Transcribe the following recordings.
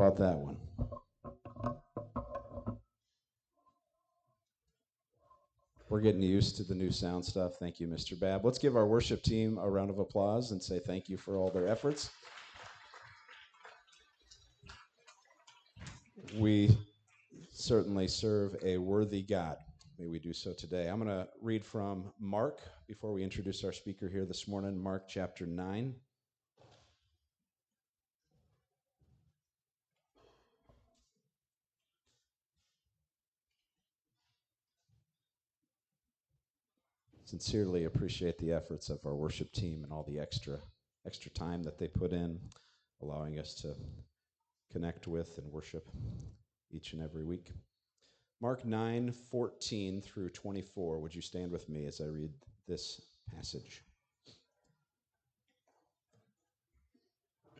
about that one? We're getting used to the new sound stuff. Thank you, Mr. Babb. Let's give our worship team a round of applause and say thank you for all their efforts. We certainly serve a worthy God. May we do so today. I'm going to read from Mark before we introduce our speaker here this morning, Mark chapter 9. Sincerely appreciate the efforts of our worship team and all the extra extra time that they put in allowing us to connect with and worship each and every week. Mark 9 14 through 24 would you stand with me as i read this passage?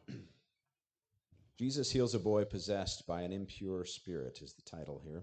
Jesus heals a boy possessed by an impure spirit is the title here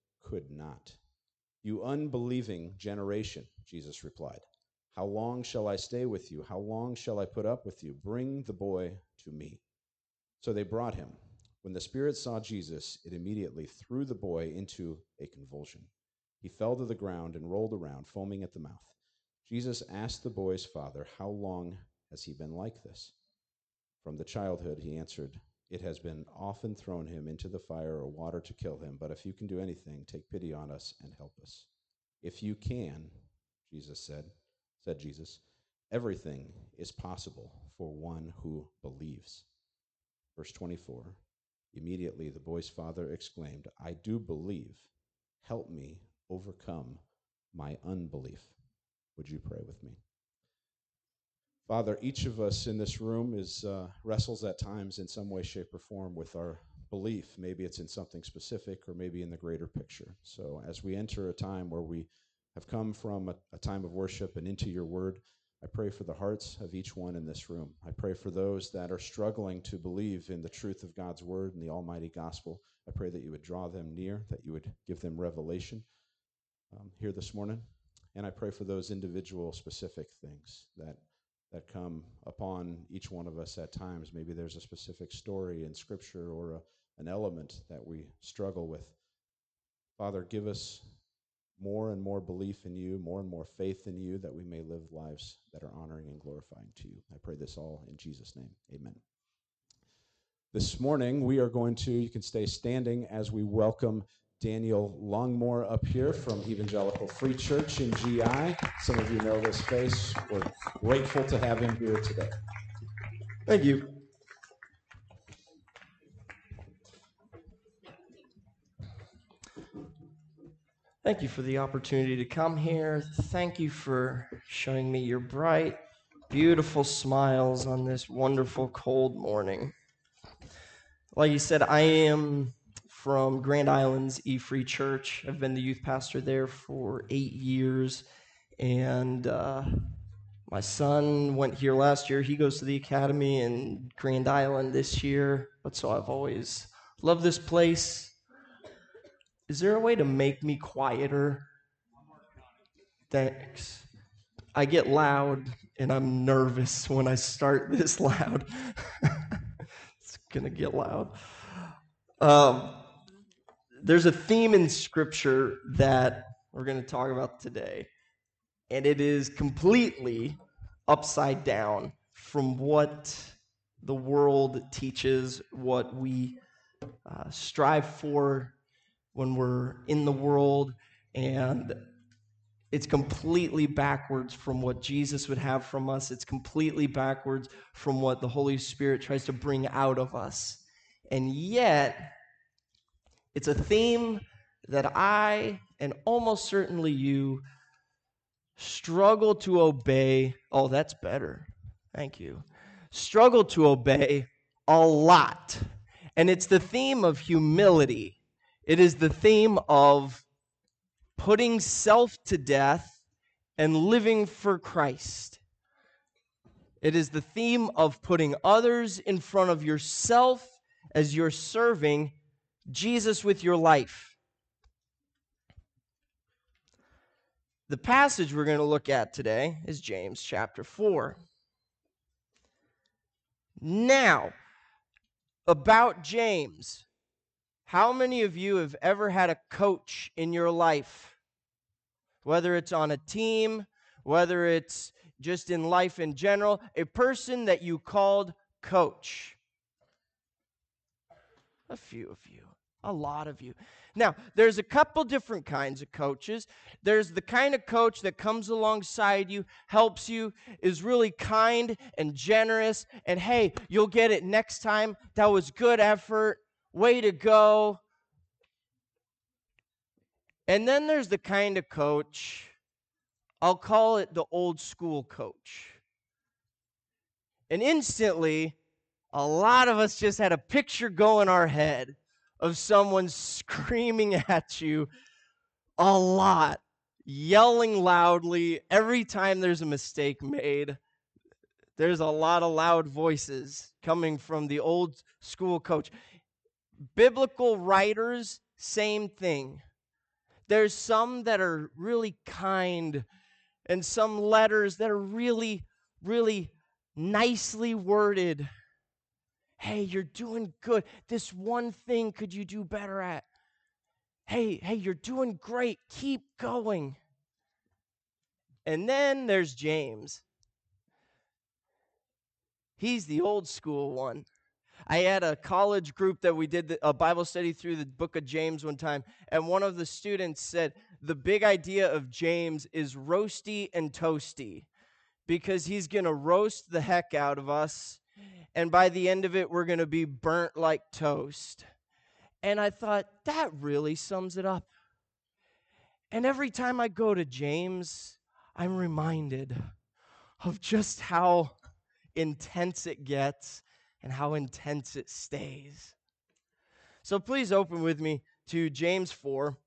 could not. You unbelieving generation, Jesus replied, How long shall I stay with you? How long shall I put up with you? Bring the boy to me. So they brought him. When the spirit saw Jesus, it immediately threw the boy into a convulsion. He fell to the ground and rolled around, foaming at the mouth. Jesus asked the boy's father, How long has he been like this? From the childhood, he answered, it has been often thrown him into the fire or water to kill him, but if you can do anything, take pity on us and help us. If you can, Jesus said, said Jesus, everything is possible for one who believes. Verse 24 Immediately the boy's father exclaimed, I do believe. Help me overcome my unbelief. Would you pray with me? Father, each of us in this room is uh, wrestles at times in some way, shape, or form with our belief. Maybe it's in something specific, or maybe in the greater picture. So, as we enter a time where we have come from a, a time of worship and into Your Word, I pray for the hearts of each one in this room. I pray for those that are struggling to believe in the truth of God's Word and the Almighty Gospel. I pray that You would draw them near, that You would give them revelation um, here this morning. And I pray for those individual specific things that that come upon each one of us at times. Maybe there's a specific story in Scripture or a, an element that we struggle with. Father, give us more and more belief in you, more and more faith in you, that we may live lives that are honoring and glorifying to you. I pray this all in Jesus' name. Amen. This morning, we are going to, you can stay standing as we welcome Daniel Longmore up here from Evangelical Free Church in GI. Some of you know this face. We're grateful to have him here today. Thank you. Thank you for the opportunity to come here. Thank you for showing me your bright, beautiful smiles on this wonderful cold morning. Like you said, I am from Grand Islands E Free Church. I've been the youth pastor there for eight years. And uh, my son went here last year. He goes to the academy in Grand Island this year. But so I've always loved this place. Is there a way to make me quieter? Thanks. I get loud and I'm nervous when I start this loud. it's going to get loud. Um, there's a theme in scripture that we're going to talk about today, and it is completely upside down from what the world teaches, what we uh, strive for when we're in the world, and it's completely backwards from what Jesus would have from us. It's completely backwards from what the Holy Spirit tries to bring out of us. And yet, it's a theme that I, and almost certainly you, struggle to obey. Oh, that's better. Thank you. Struggle to obey a lot. And it's the theme of humility. It is the theme of putting self to death and living for Christ. It is the theme of putting others in front of yourself as you're serving Jesus with your life. The passage we're going to look at today is James chapter 4. Now, about James, how many of you have ever had a coach in your life? Whether it's on a team, whether it's just in life in general, a person that you called coach. A few of you, a lot of you. Now, there's a couple different kinds of coaches. There's the kind of coach that comes alongside you, helps you, is really kind and generous, and hey, you'll get it next time. That was good effort. Way to go. And then there's the kind of coach, I'll call it the old school coach. And instantly, a lot of us just had a picture go in our head of someone screaming at you a lot, yelling loudly every time there's a mistake made. There's a lot of loud voices coming from the old school coach. Biblical writers, same thing. There's some that are really kind, and some letters that are really, really nicely worded Hey, you're doing good. This one thing could you do better at? Hey, hey, you're doing great. Keep going. And then there's James. He's the old school one. I had a college group that we did a Bible study through the book of James one time, and one of the students said the big idea of James is roasty and toasty because he's going to roast the heck out of us and by the end of it, we're going to be burnt like toast. And I thought, that really sums it up. And every time I go to James, I'm reminded of just how intense it gets and how intense it stays. So please open with me to James 4.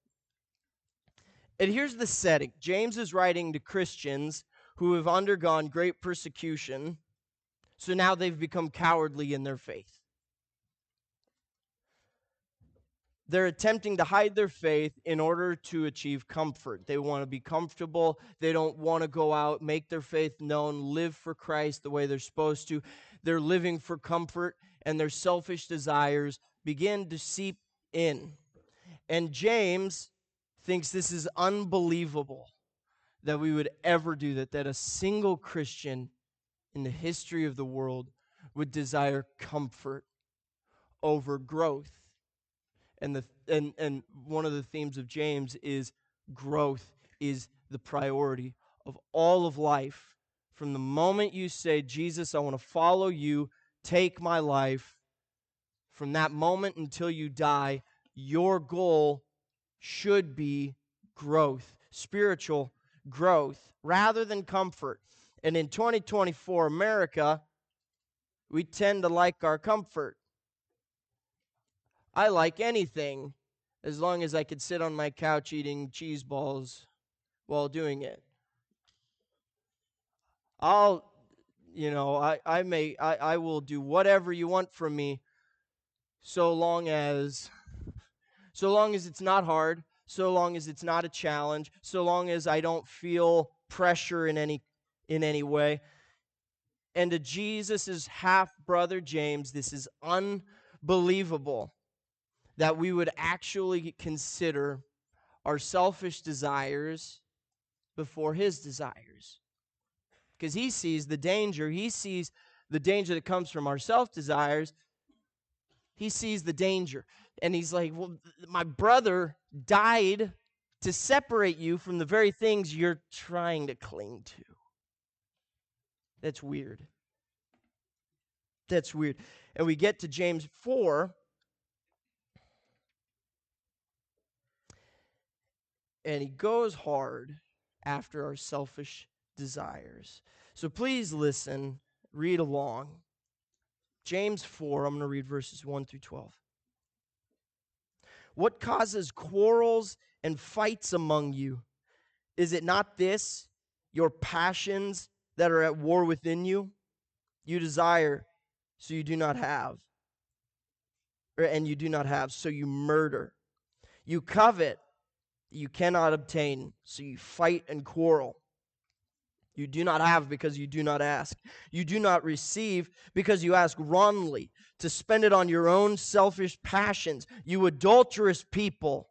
And here's the setting James is writing to Christians who have undergone great persecution so now they've become cowardly in their faith. They're attempting to hide their faith in order to achieve comfort. They want to be comfortable. They don't want to go out, make their faith known, live for Christ the way they're supposed to. They're living for comfort, and their selfish desires begin to seep in. And James thinks this is unbelievable that we would ever do that, that a single Christian in the history of the world would desire comfort over growth. And, the, and, and one of the themes of James is growth is the priority of all of life. From the moment you say, Jesus, I want to follow you, take my life, from that moment until you die, your goal should be growth, spiritual growth, rather than comfort. And in 2024 America, we tend to like our comfort. I like anything as long as I could sit on my couch eating cheese balls while doing it. I'll, you know, I, I may, I, I will do whatever you want from me so long as, so long as it's not hard, so long as it's not a challenge, so long as I don't feel pressure in any in any way. And to Jesus' half brother James, this is unbelievable that we would actually consider our selfish desires before his desires. Because he sees the danger, he sees the danger that comes from our self desires. He sees the danger. And he's like, Well, my brother died to separate you from the very things you're trying to cling to. That's weird. That's weird. And we get to James 4. And he goes hard after our selfish desires. So please listen, read along. James 4, I'm going to read verses 1 through 12. What causes quarrels and fights among you? Is it not this, your passions that are at war within you? You desire, so you do not have. Or, And you do not have, so you murder. You covet, you cannot obtain, so you fight and quarrel. You do not have because you do not ask. You do not receive because you ask wrongly to spend it on your own selfish passions. You adulterous people.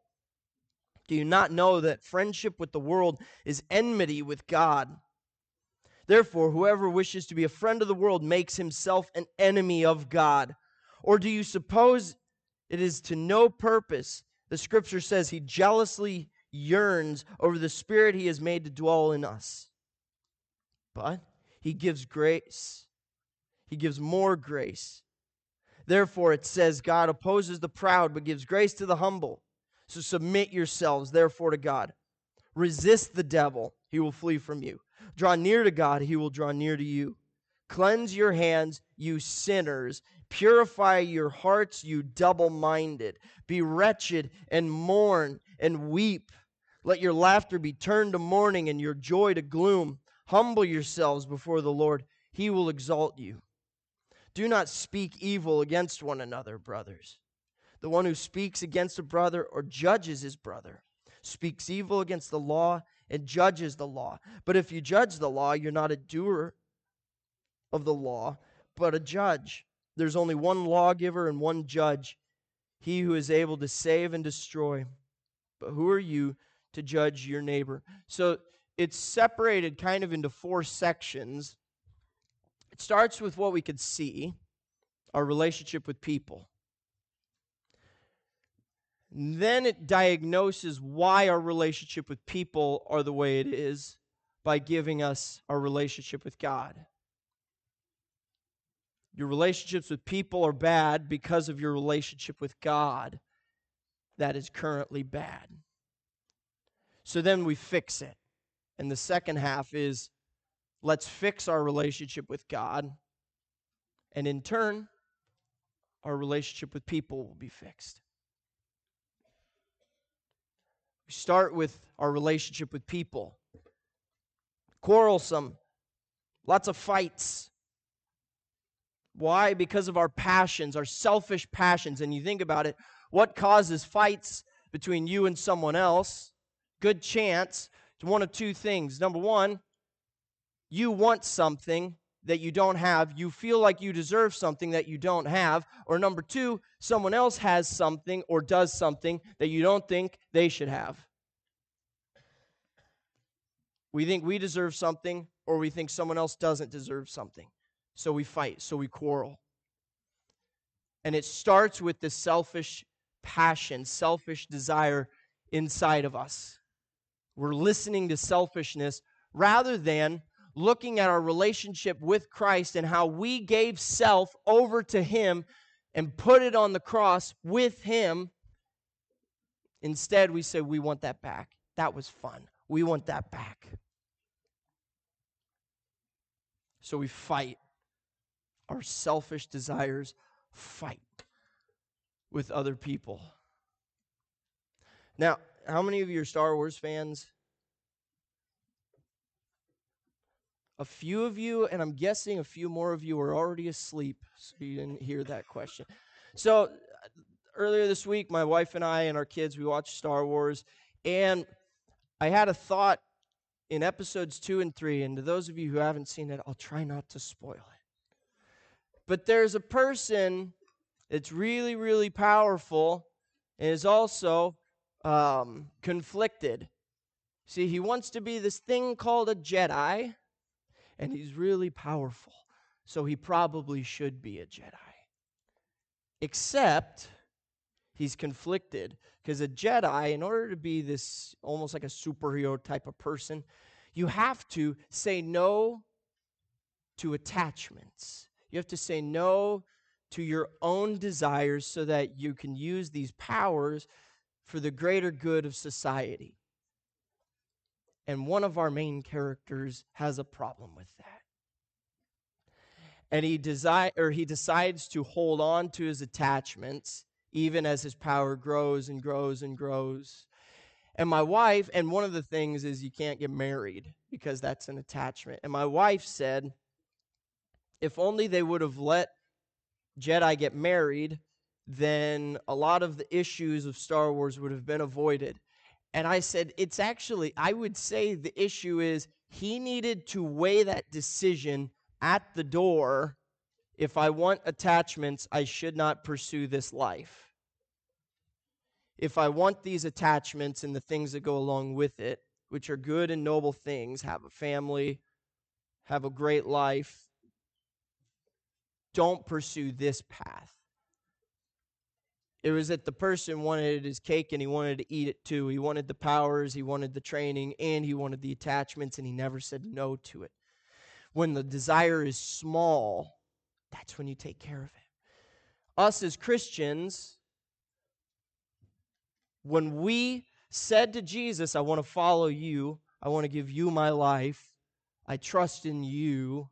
Do you not know that friendship with the world is enmity with God? Therefore, whoever wishes to be a friend of the world makes himself an enemy of God. Or do you suppose it is to no purpose? The scripture says he jealously yearns over the spirit he has made to dwell in us but he gives grace. He gives more grace. Therefore, it says, God opposes the proud, but gives grace to the humble. So submit yourselves, therefore, to God. Resist the devil, he will flee from you. Draw near to God, he will draw near to you. Cleanse your hands, you sinners. Purify your hearts, you double minded. Be wretched and mourn and weep. Let your laughter be turned to mourning and your joy to gloom. Humble yourselves before the Lord, he will exalt you. Do not speak evil against one another, brothers. The one who speaks against a brother or judges his brother speaks evil against the law and judges the law. But if you judge the law, you're not a doer of the law, but a judge. There's only one lawgiver and one judge, he who is able to save and destroy. But who are you to judge your neighbor? So it's separated kind of into four sections. It starts with what we could see our relationship with people. Then it diagnoses why our relationship with people are the way it is by giving us our relationship with God. Your relationships with people are bad because of your relationship with God that is currently bad. So then we fix it. And the second half is let's fix our relationship with God. And in turn, our relationship with people will be fixed. We start with our relationship with people. Quarrelsome, lots of fights. Why? Because of our passions, our selfish passions. And you think about it, what causes fights between you and someone else? Good chance It's one of two things. Number one, you want something that you don't have. You feel like you deserve something that you don't have. Or number two, someone else has something or does something that you don't think they should have. We think we deserve something, or we think someone else doesn't deserve something. So we fight, so we quarrel. And it starts with the selfish passion, selfish desire inside of us. We're listening to selfishness rather than looking at our relationship with Christ and how we gave self over to Him and put it on the cross with Him. Instead, we say, We want that back. That was fun. We want that back. So we fight. Our selfish desires fight with other people. Now, how many of you are Star Wars fans? A few of you, and I'm guessing a few more of you are already asleep, so you didn't hear that question. So, earlier this week, my wife and I and our kids, we watched Star Wars, and I had a thought in episodes two and three, and to those of you who haven't seen it, I'll try not to spoil it. But there's a person that's really, really powerful and is also um, conflicted. See, he wants to be this thing called a Jedi, and he's really powerful. So he probably should be a Jedi. Except he's conflicted because a Jedi, in order to be this almost like a superhero type of person, you have to say no to attachments. You have to say no to your own desires so that you can use these powers for the greater good of society. And one of our main characters has a problem with that. and he desire or he decides to hold on to his attachments even as his power grows and grows and grows. And my wife, and one of the things is you can't get married because that's an attachment. And my wife said, if only they would have let Jedi get married, then a lot of the issues of Star Wars would have been avoided. And I said, it's actually, I would say the issue is he needed to weigh that decision at the door. If I want attachments, I should not pursue this life. If I want these attachments and the things that go along with it, which are good and noble things, have a family, have a great life, don't pursue this path. It was that the person wanted his cake and he wanted to eat it too. He wanted the powers, he wanted the training, and he wanted the attachments, and he never said no to it. When the desire is small, that's when you take care of it. Us as Christians, when we said to Jesus, I want to follow you, I want to give you my life, I trust in you,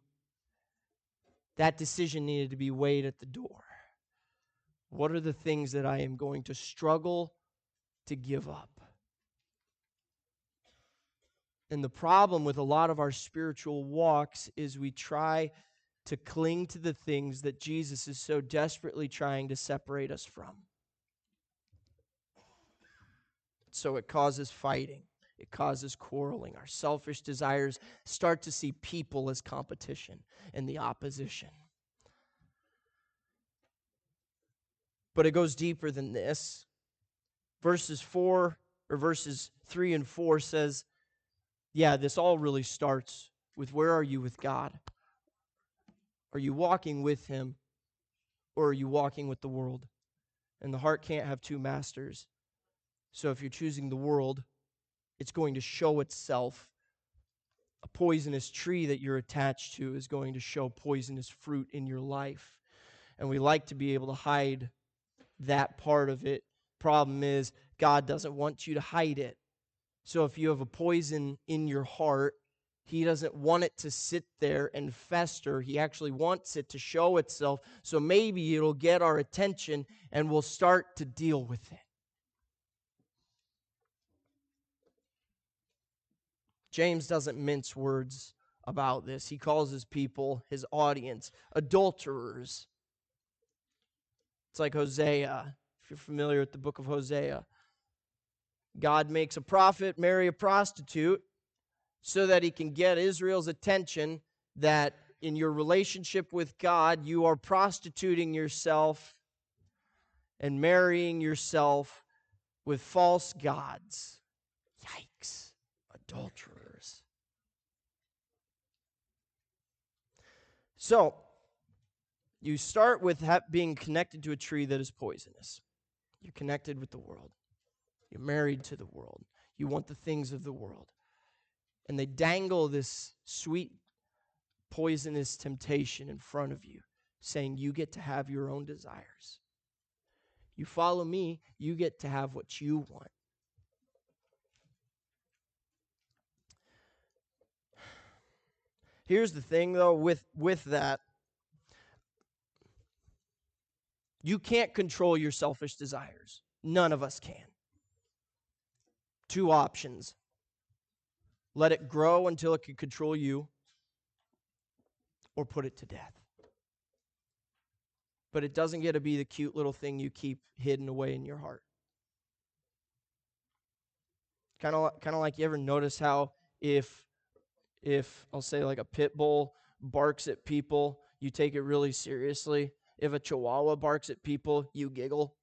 that decision needed to be weighed at the door. What are the things that I am going to struggle to give up? And the problem with a lot of our spiritual walks is we try to cling to the things that Jesus is so desperately trying to separate us from. So it causes fighting, it causes quarreling. Our selfish desires start to see people as competition and the opposition. But it goes deeper than this. Verses 4 or verses 3 and 4 says, yeah, this all really starts with where are you with God? Are you walking with Him or are you walking with the world? And the heart can't have two masters. So if you're choosing the world, it's going to show itself. A poisonous tree that you're attached to is going to show poisonous fruit in your life. And we like to be able to hide that part of it. Problem is, God doesn't want you to hide it. So if you have a poison in your heart, he doesn't want it to sit there and fester. He actually wants it to show itself. So maybe it'll get our attention and we'll start to deal with it. James doesn't mince words about this. He calls his people, his audience, adulterers. It's like Hosea, if you're familiar with the book of Hosea. God makes a prophet marry a prostitute so that he can get Israel's attention that in your relationship with God, you are prostituting yourself and marrying yourself with false gods. Yikes, adulterers. So, you start with ha- being connected to a tree that is poisonous. You're connected with the world. You're married to the world. You want the things of the world. And they dangle this sweet, poisonous temptation in front of you, saying, You get to have your own desires. You follow me, you get to have what you want. Here's the thing, though, with, with that You can't control your selfish desires. None of us can. Two options let it grow until it can control you, or put it to death. But it doesn't get to be the cute little thing you keep hidden away in your heart. Kind of kind of like you ever notice how if if I'll say like a pit bull barks at people, you take it really seriously if a chihuahua barks at people, you giggle.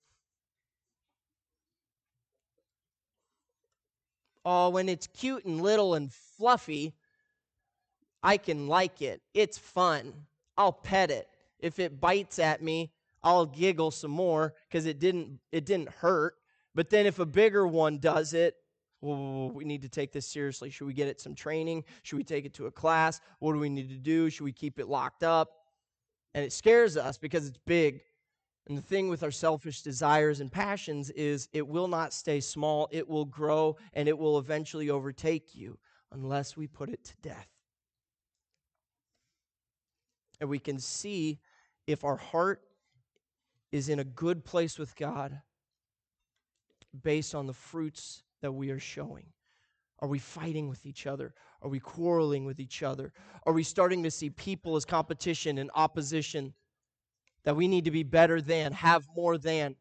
Oh, when it's cute and little and fluffy, I can like it. It's fun. I'll pet it. If it bites at me, I'll giggle some more because it didn't it didn't hurt. But then if a bigger one does it, well, we need to take this seriously. Should we get it some training? Should we take it to a class? What do we need to do? Should we keep it locked up? And it scares us because it's big. And the thing with our selfish desires and passions is it will not stay small, it will grow, and it will eventually overtake you unless we put it to death. and we can see if our heart is in a good place with God based on the fruits that we are showing. Are we fighting with each other? Are we quarreling with each other? Are we starting to see people as competition and opposition that we need to be better than, have more than?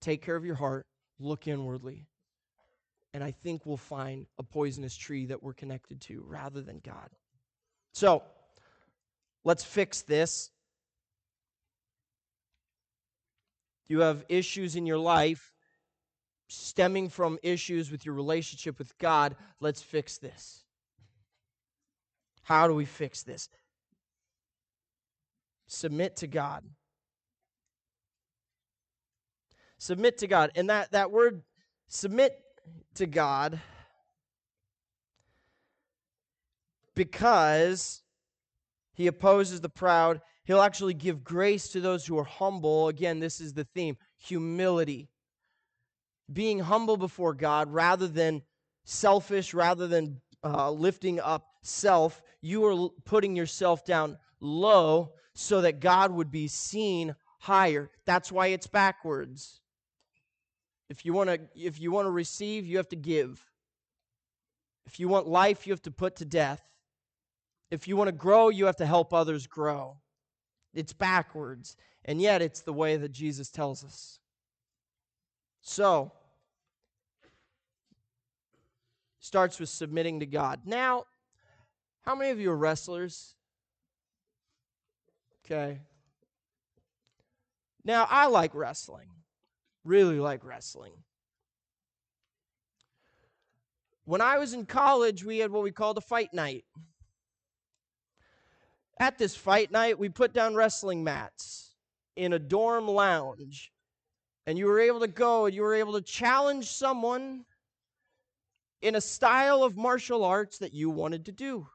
Take care of your heart, look inwardly. And I think we'll find a poisonous tree that we're connected to rather than God. So, let's fix this. You have issues in your life stemming from issues with your relationship with God. Let's fix this. How do we fix this? Submit to God. Submit to God. And that, that word submit to God because he opposes the proud. He'll actually give grace to those who are humble. Again, this is the theme humility. Being humble before God rather than selfish, rather than uh, lifting up self, you are putting yourself down low so that God would be seen higher. That's why it's backwards. If you want to if you want to receive, you have to give. If you want life, you have to put to death. If you want to grow, you have to help others grow. It's backwards, and yet it's the way that Jesus tells us. So, starts with submitting to God. Now, how many of you are wrestlers? Okay. Now, I like wrestling. Really like wrestling. When I was in college, we had what we called a fight night. At this fight night, we put down wrestling mats in a dorm lounge. And you were able to go and you were able to challenge someone in a style of martial arts that you wanted to do.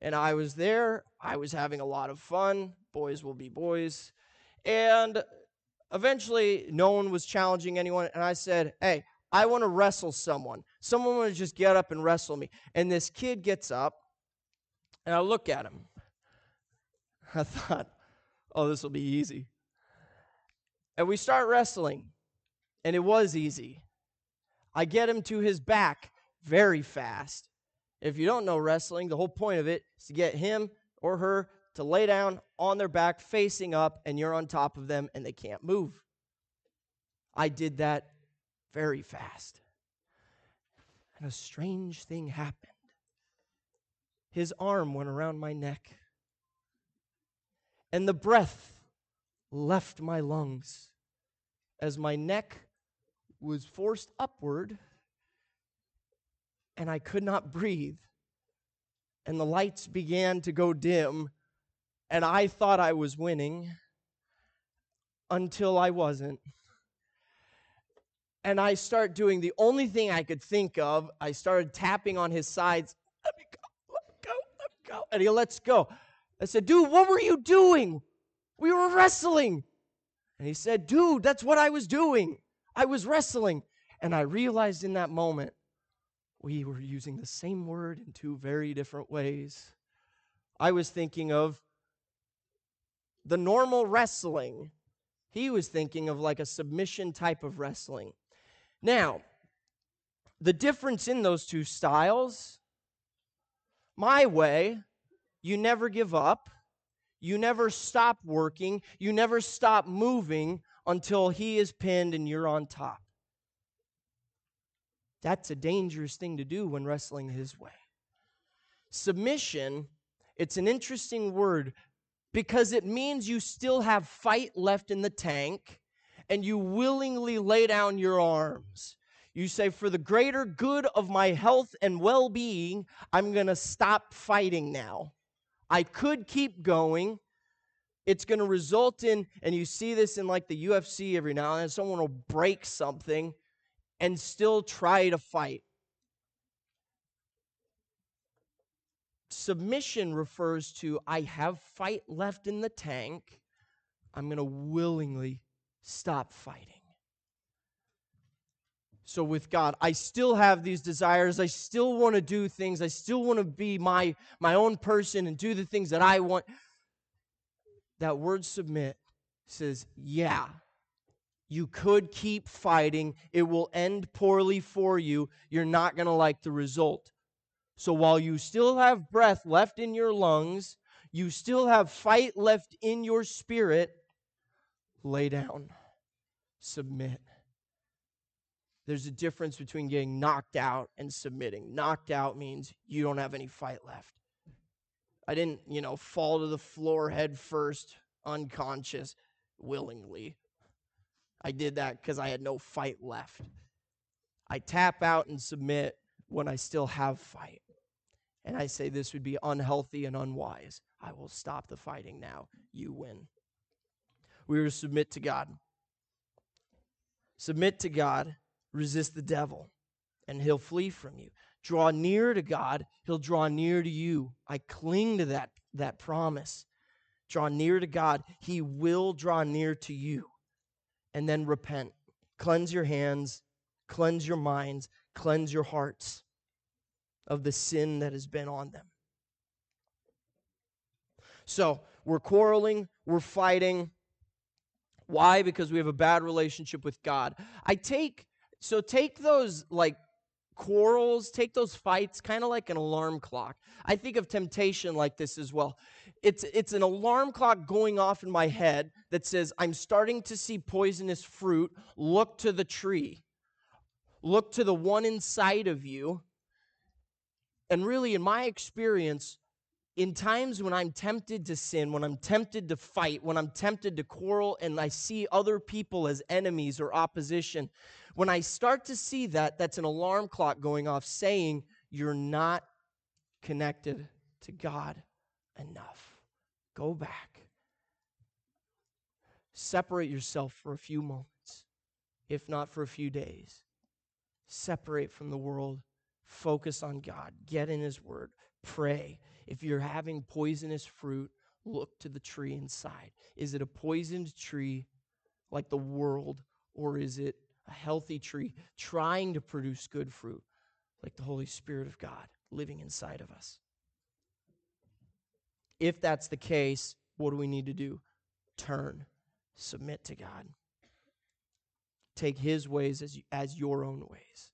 And I was there. I was having a lot of fun. Boys will be boys. And eventually, no one was challenging anyone. And I said, Hey, I want to wrestle someone. Someone want to just get up and wrestle me. And this kid gets up, and I look at him. I thought, Oh, this will be easy. And we start wrestling, and it was easy. I get him to his back very fast. If you don't know wrestling, the whole point of it is to get him or her to lay down on their back facing up, and you're on top of them and they can't move. I did that very fast. And a strange thing happened. His arm went around my neck, and the breath left my lungs as my neck was forced upward and I could not breathe. And the lights began to go dim, and I thought I was winning until I wasn't. And I start doing the only thing I could think of. I started tapping on his sides. Let me go, let me go, let me go. And he lets go. I said, dude, what were you doing? We were wrestling. And he said, dude, that's what I was doing. I was wrestling. And I realized in that moment, we were using the same word in two very different ways. I was thinking of the normal wrestling. He was thinking of like a submission type of wrestling. Now, the difference in those two styles my way, you never give up, you never stop working, you never stop moving until he is pinned and you're on top. That's a dangerous thing to do when wrestling his way. Submission, it's an interesting word because it means you still have fight left in the tank and you willingly lay down your arms. You say, For the greater good of my health and well being, I'm going to stop fighting now. I could keep going, it's going to result in, and you see this in like the UFC every now and then, someone will break something and still try to fight. Submission refers to I have fight left in the tank. I'm going to willingly stop fighting. So with God, I still have these desires. I still want to do things. I still want to be my my own person and do the things that I want. That word submit says, "Yeah, you could keep fighting. It will end poorly for you. You're not going to like the result. So while you still have breath left in your lungs, you still have fight left in your spirit, lay down, submit. There's a difference between getting knocked out and submitting. Knocked out means you don't have any fight left. I didn't, you know, fall to the floor head first, unconscious, willingly. I did that because I had no fight left. I tap out and submit when I still have fight. And I say this would be unhealthy and unwise. I will stop the fighting now. You win. We are to submit to God. Submit to God resist the devil, and he'll flee from you. Draw near to God, he'll draw near to you. I cling to that, that promise. Draw near to God, he will draw near to you. And then repent. Cleanse your hands, cleanse your minds, cleanse your hearts of the sin that has been on them. So, we're quarreling, we're fighting. Why? Because we have a bad relationship with God. I take so take those like quarrels, take those fights kind of like an alarm clock. I think of temptation like this as well. It's it's an alarm clock going off in my head that says I'm starting to see poisonous fruit, look to the tree. Look to the one inside of you. And really in my experience, in times when I'm tempted to sin, when I'm tempted to fight, when I'm tempted to quarrel, and I see other people as enemies or opposition, when I start to see that, that's an alarm clock going off saying you're not connected to God enough. Go back. Separate yourself for a few moments, if not for a few days. Separate from the world. Focus on God. Get in His Word. Pray. If you're having poisonous fruit, look to the tree inside. Is it a poisoned tree like the world, or is it a healthy tree trying to produce good fruit like the Holy Spirit of God living inside of us? If that's the case, what do we need to do? Turn, submit to God. Take his ways as, as your own ways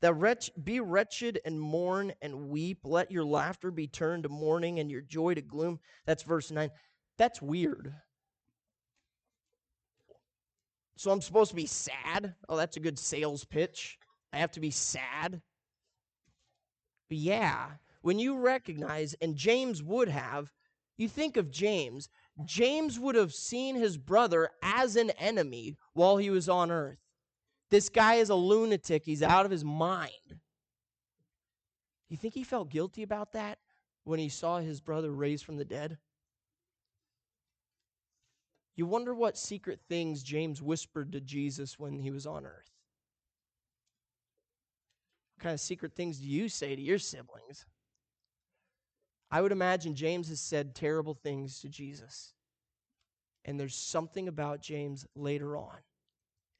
that wretch, be wretched and mourn and weep. Let your laughter be turned to mourning and your joy to gloom. That's verse 9. That's weird. So I'm supposed to be sad? Oh, that's a good sales pitch. I have to be sad. But yeah, when you recognize, and James would have, you think of James. James would have seen his brother as an enemy while he was on earth. This guy is a lunatic. He's out of his mind. You think he felt guilty about that when he saw his brother raised from the dead? You wonder what secret things James whispered to Jesus when he was on earth. What kind of secret things do you say to your siblings? I would imagine James has said terrible things to Jesus. And there's something about James later on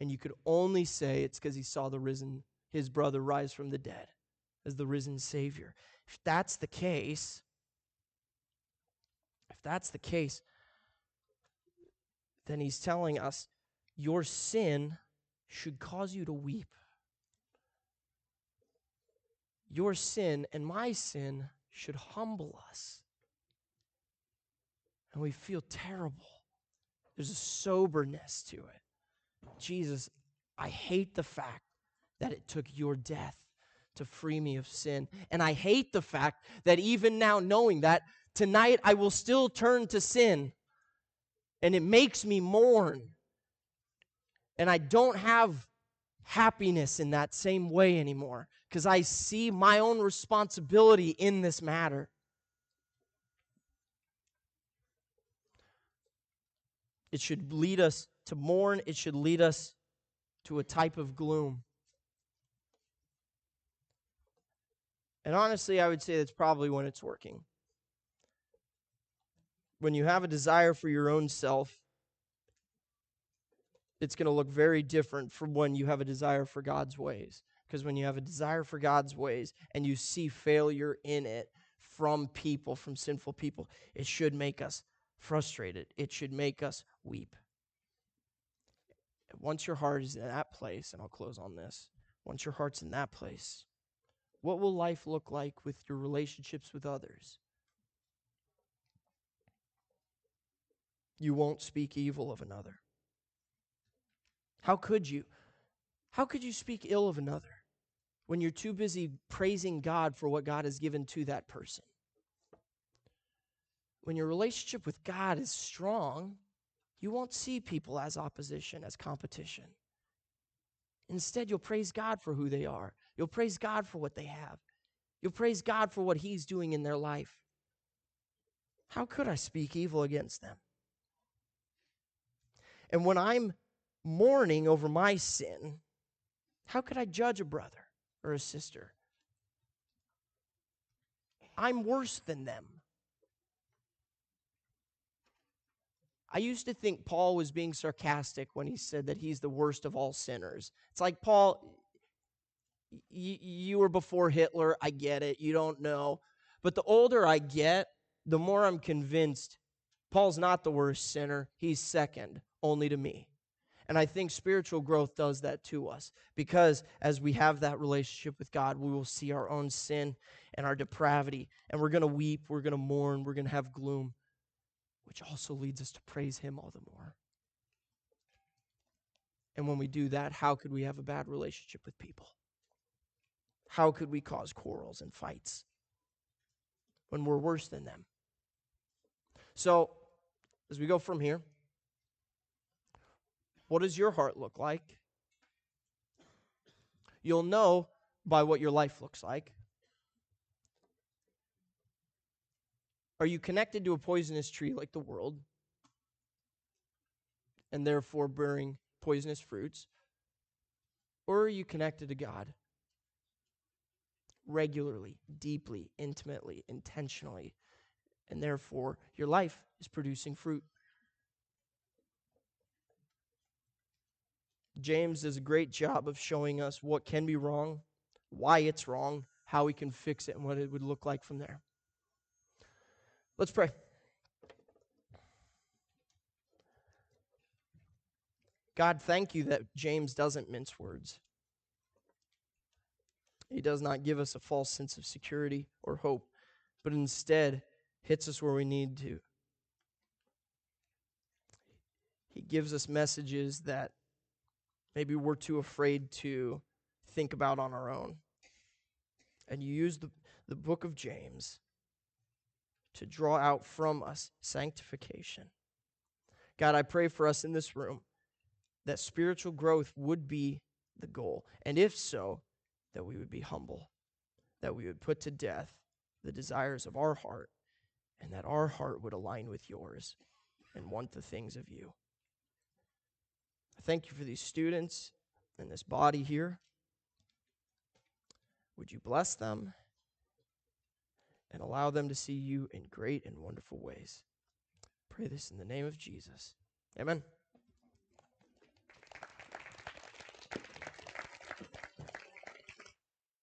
and you could only say it's because he saw the risen, his brother rise from the dead as the risen Savior. If that's the case, if that's the case, then he's telling us your sin should cause you to weep. Your sin and my sin should humble us. And we feel terrible. There's a soberness to it. Jesus, I hate the fact that it took your death to free me of sin. And I hate the fact that even now, knowing that, tonight I will still turn to sin. And it makes me mourn. And I don't have happiness in that same way anymore because I see my own responsibility in this matter. It should lead us to mourn, it should lead us to a type of gloom. And honestly, I would say that's probably when it's working. When you have a desire for your own self, it's going to look very different from when you have a desire for God's ways. Because when you have a desire for God's ways and you see failure in it from people, from sinful people, it should make us frustrated. It should make us weep. Once your heart is in that place, and I'll close on this, once your heart's in that place, what will life look like with your relationships with others? You won't speak evil of another. How could you? How could you speak ill of another when you're too busy praising God for what God has given to that person? When your relationship with God is strong, you won't see people as opposition, as competition. Instead, you'll praise God for who they are. You'll praise God for what they have. You'll praise God for what He's doing in their life. How could I speak evil against them? And when I'm mourning over my sin, how could I judge a brother or a sister? I'm worse than them. I used to think Paul was being sarcastic when he said that he's the worst of all sinners. It's like, Paul, y- you were before Hitler. I get it. You don't know. But the older I get, the more I'm convinced Paul's not the worst sinner. He's second only to me. And I think spiritual growth does that to us because as we have that relationship with God, we will see our own sin and our depravity, and we're going to weep, we're going to mourn, we're going to have gloom which also leads us to praise Him all the more. And when we do that, how could we have a bad relationship with people? How could we cause quarrels and fights when we're worse than them? So, as we go from here, what does your heart look like? You'll know by what your life looks like. Are you connected to a poisonous tree like the world and therefore bearing poisonous fruits? Or are you connected to God regularly, deeply, intimately, intentionally, and therefore your life is producing fruit? James does a great job of showing us what can be wrong, why it's wrong, how we can fix it, and what it would look like from there. Let's pray. God, thank you that James doesn't mince words. He does not give us a false sense of security or hope, but instead hits us where we need to. He gives us messages that maybe we're too afraid to think about on our own. And you use the, the book of James to draw out from us sanctification. God, I pray for us in this room that spiritual growth would be the goal. And if so, that we would be humble, that we would put to death the desires of our heart, and that our heart would align with yours and want the things of you. I thank you for these students and this body here. Would you bless them? and allow them to see you in great and wonderful ways. Pray this in the name of Jesus. Amen.